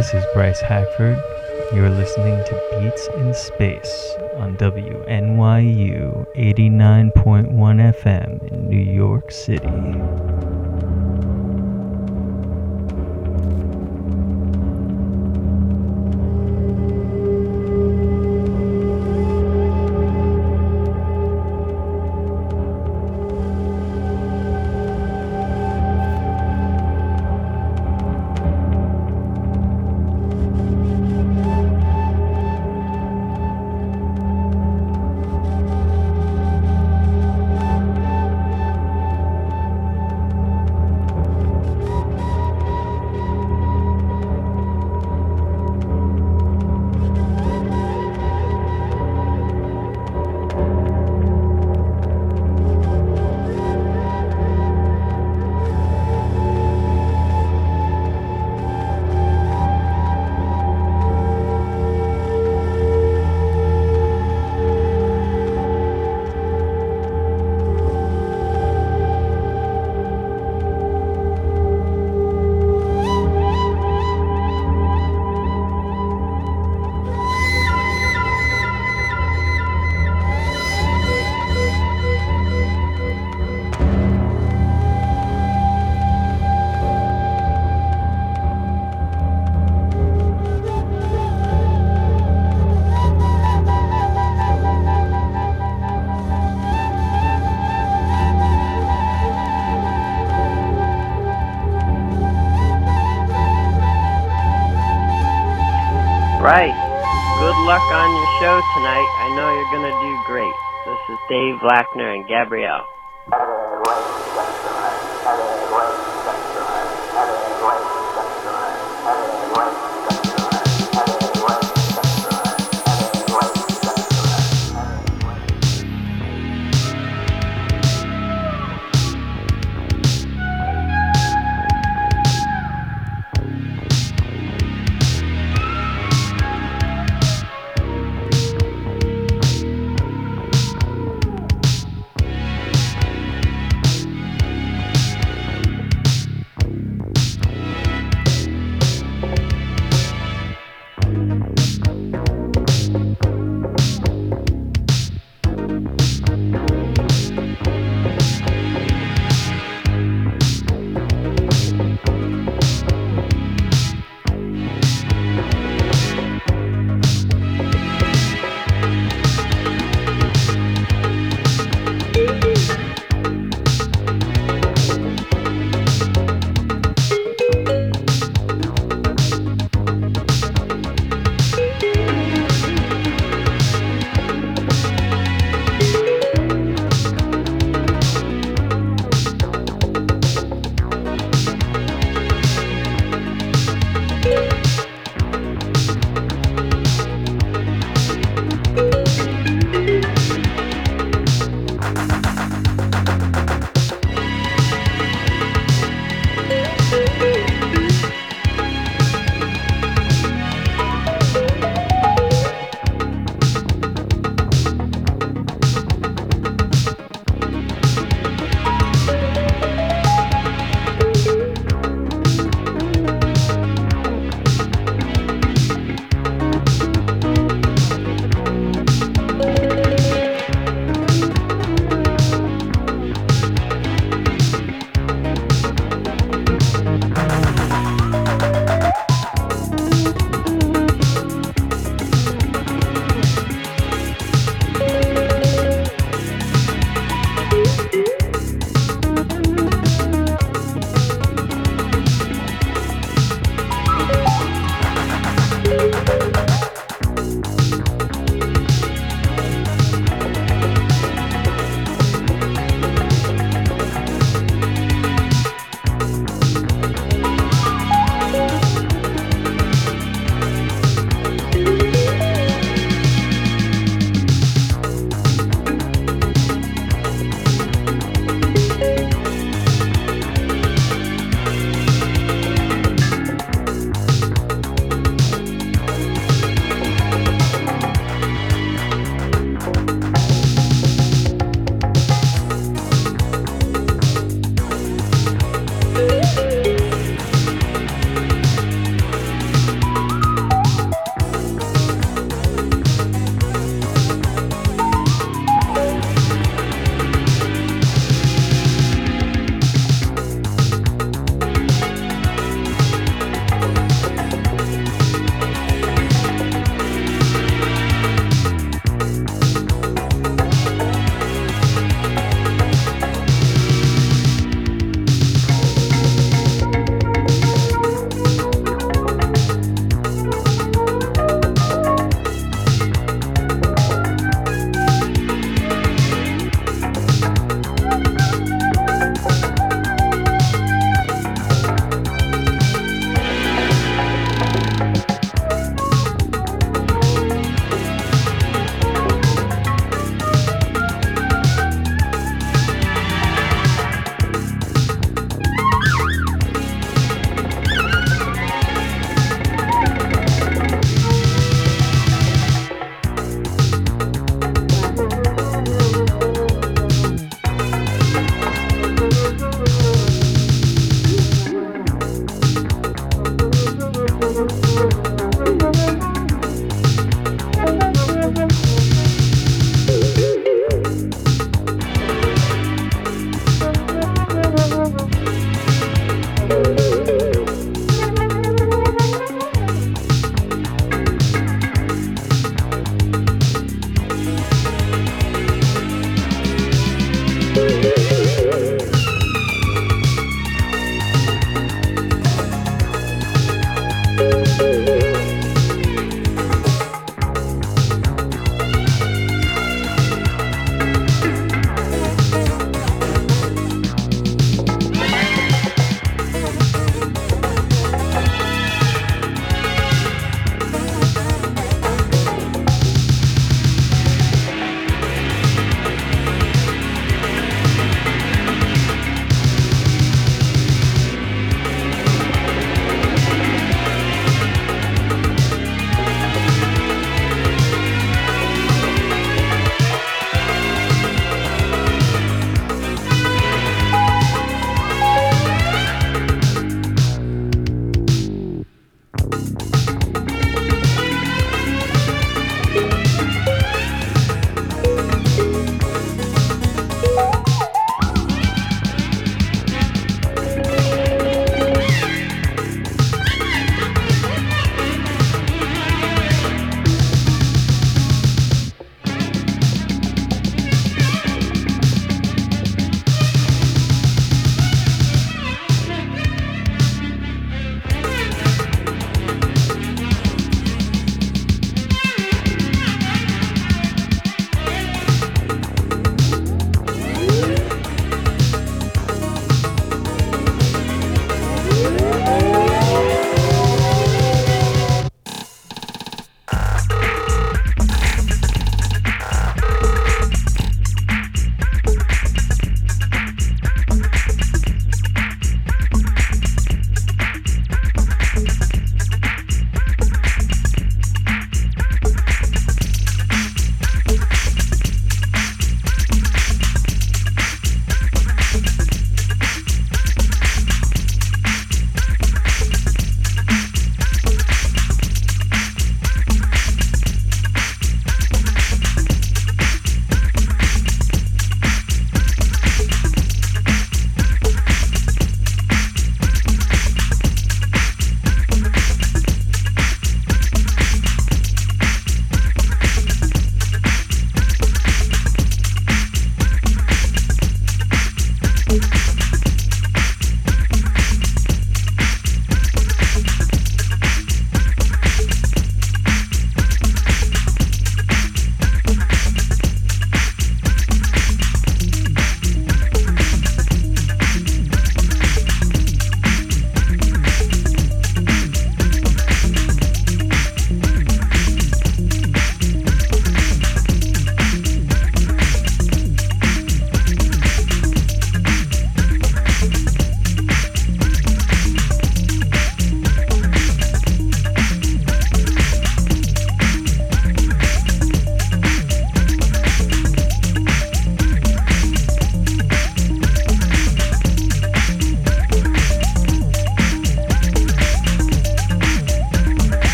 This is Bryce Hackford. You're listening to Beats in Space on WNYU 89.1 FM in New York City. Good luck on your show tonight. I know you're going to do great. This is Dave Lackner and Gabrielle.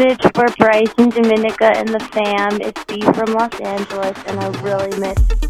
Message for Bryce and Dominica and the fam. It's B from Los Angeles, and I really miss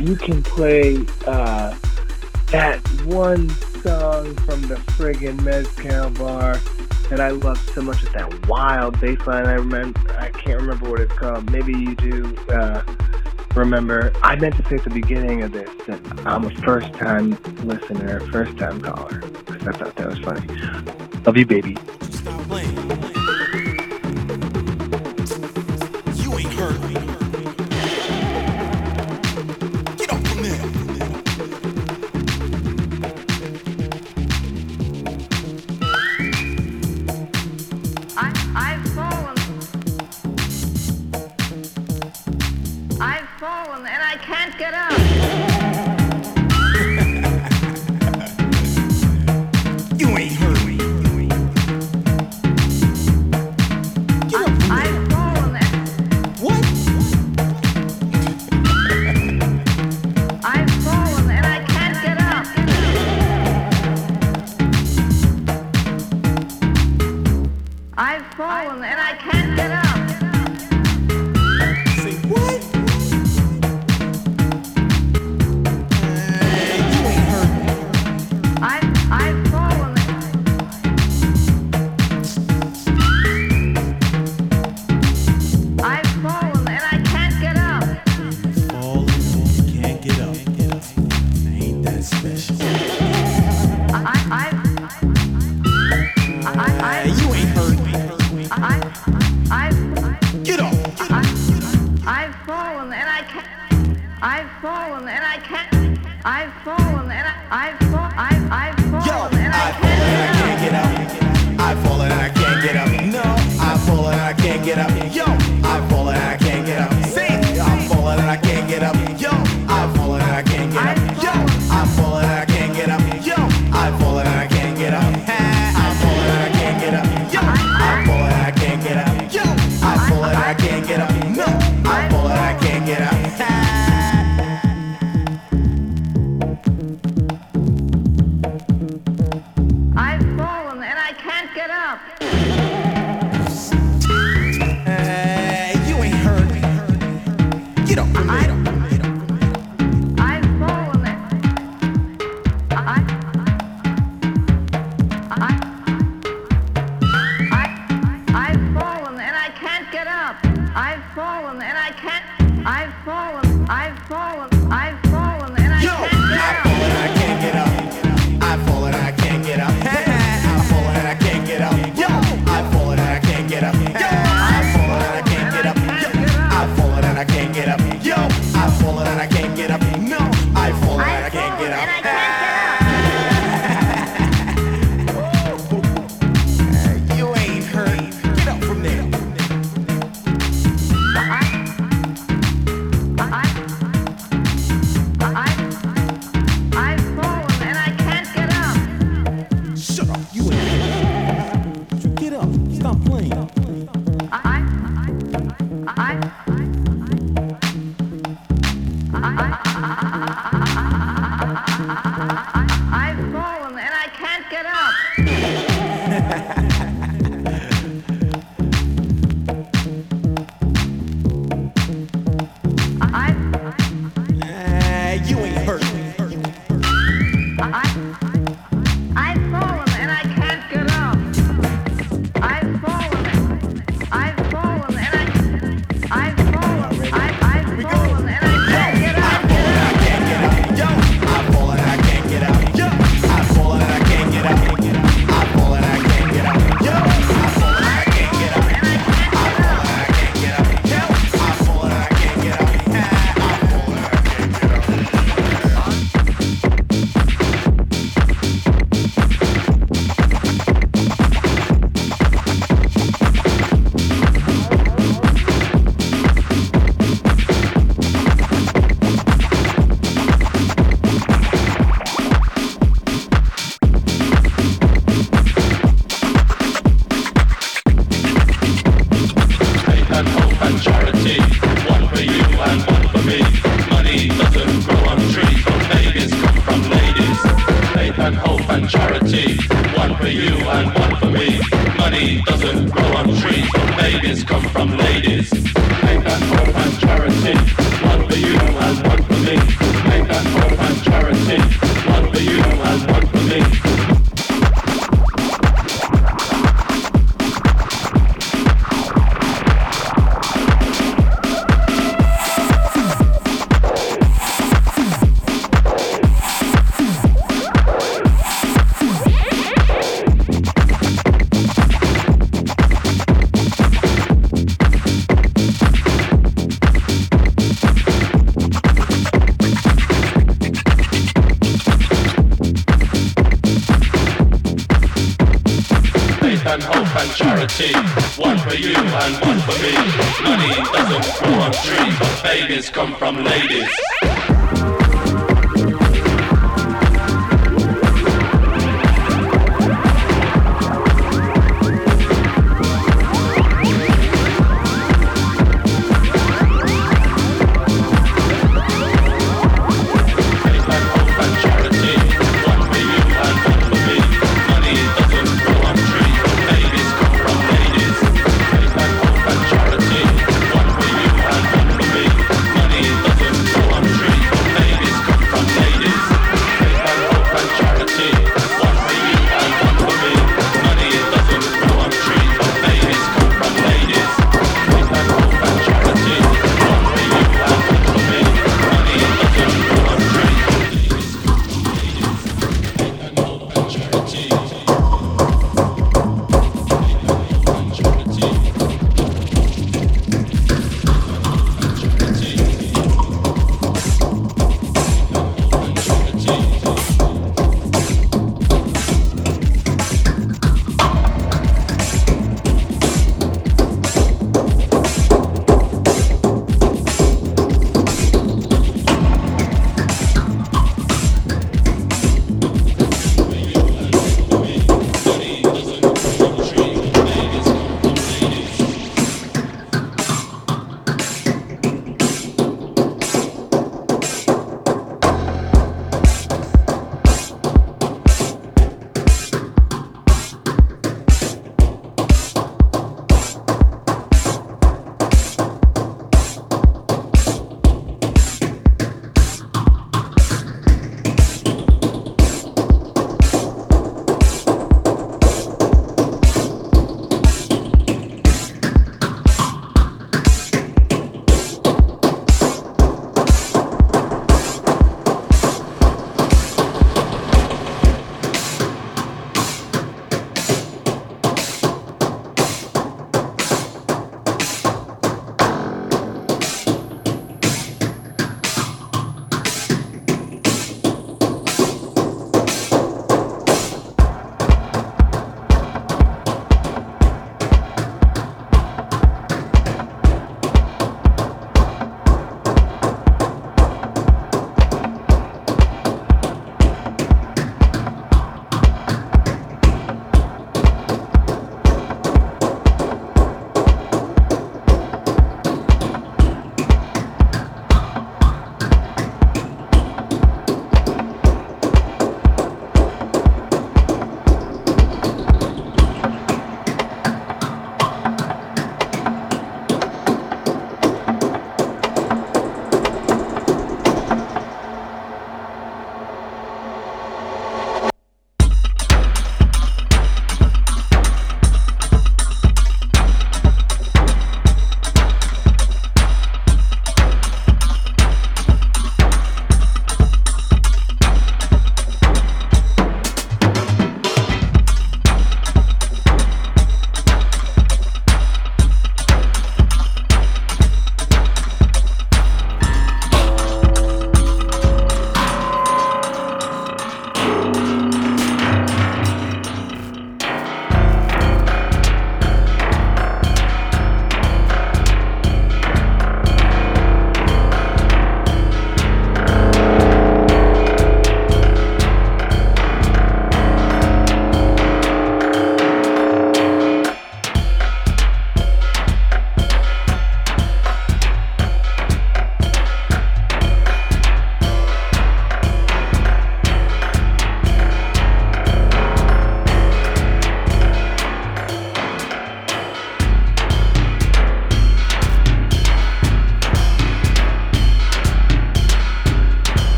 you can play uh, that one song from the friggin' Mezcal bar that I love so much. It's that wild bass line. I remember. I can't remember what it's called. Maybe you do uh, remember. I meant to say at the beginning of this that I'm a first time listener, first time caller I thought that was funny. Love you, baby.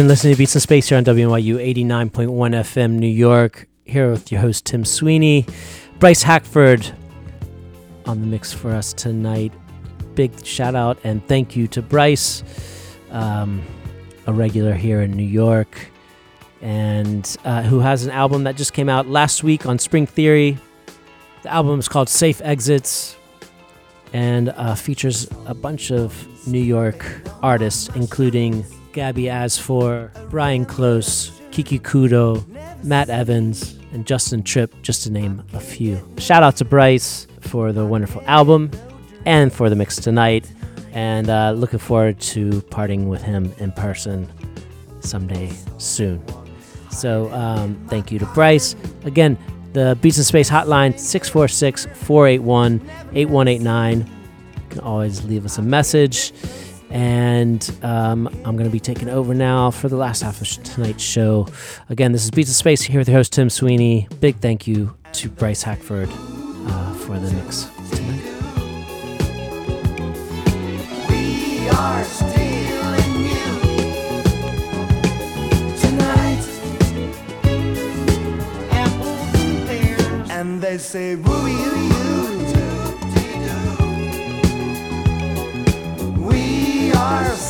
Been listening to Beats in Space here on WNYU 89.1 FM New York. Here with your host Tim Sweeney, Bryce Hackford on the mix for us tonight. Big shout out and thank you to Bryce, um, a regular here in New York, and uh, who has an album that just came out last week on Spring Theory. The album is called Safe Exits and uh, features a bunch of New York artists, including Gabi Asfour, Brian Close, Kiki Kudo, Matt Evans, and Justin Tripp, just to name a few. Shout out to Bryce for the wonderful album and for the mix tonight, and uh, looking forward to parting with him in person someday soon. So, um, thank you to Bryce. Again, the Beats in Space hotline 646 481 8189. You can always leave us a message. And um, I'm going to be taking over now for the last half of tonight's show. Again, this is Beats of Space here with your host, Tim Sweeney. Big thank you to Bryce Hackford uh, for the mix tonight. We are stars.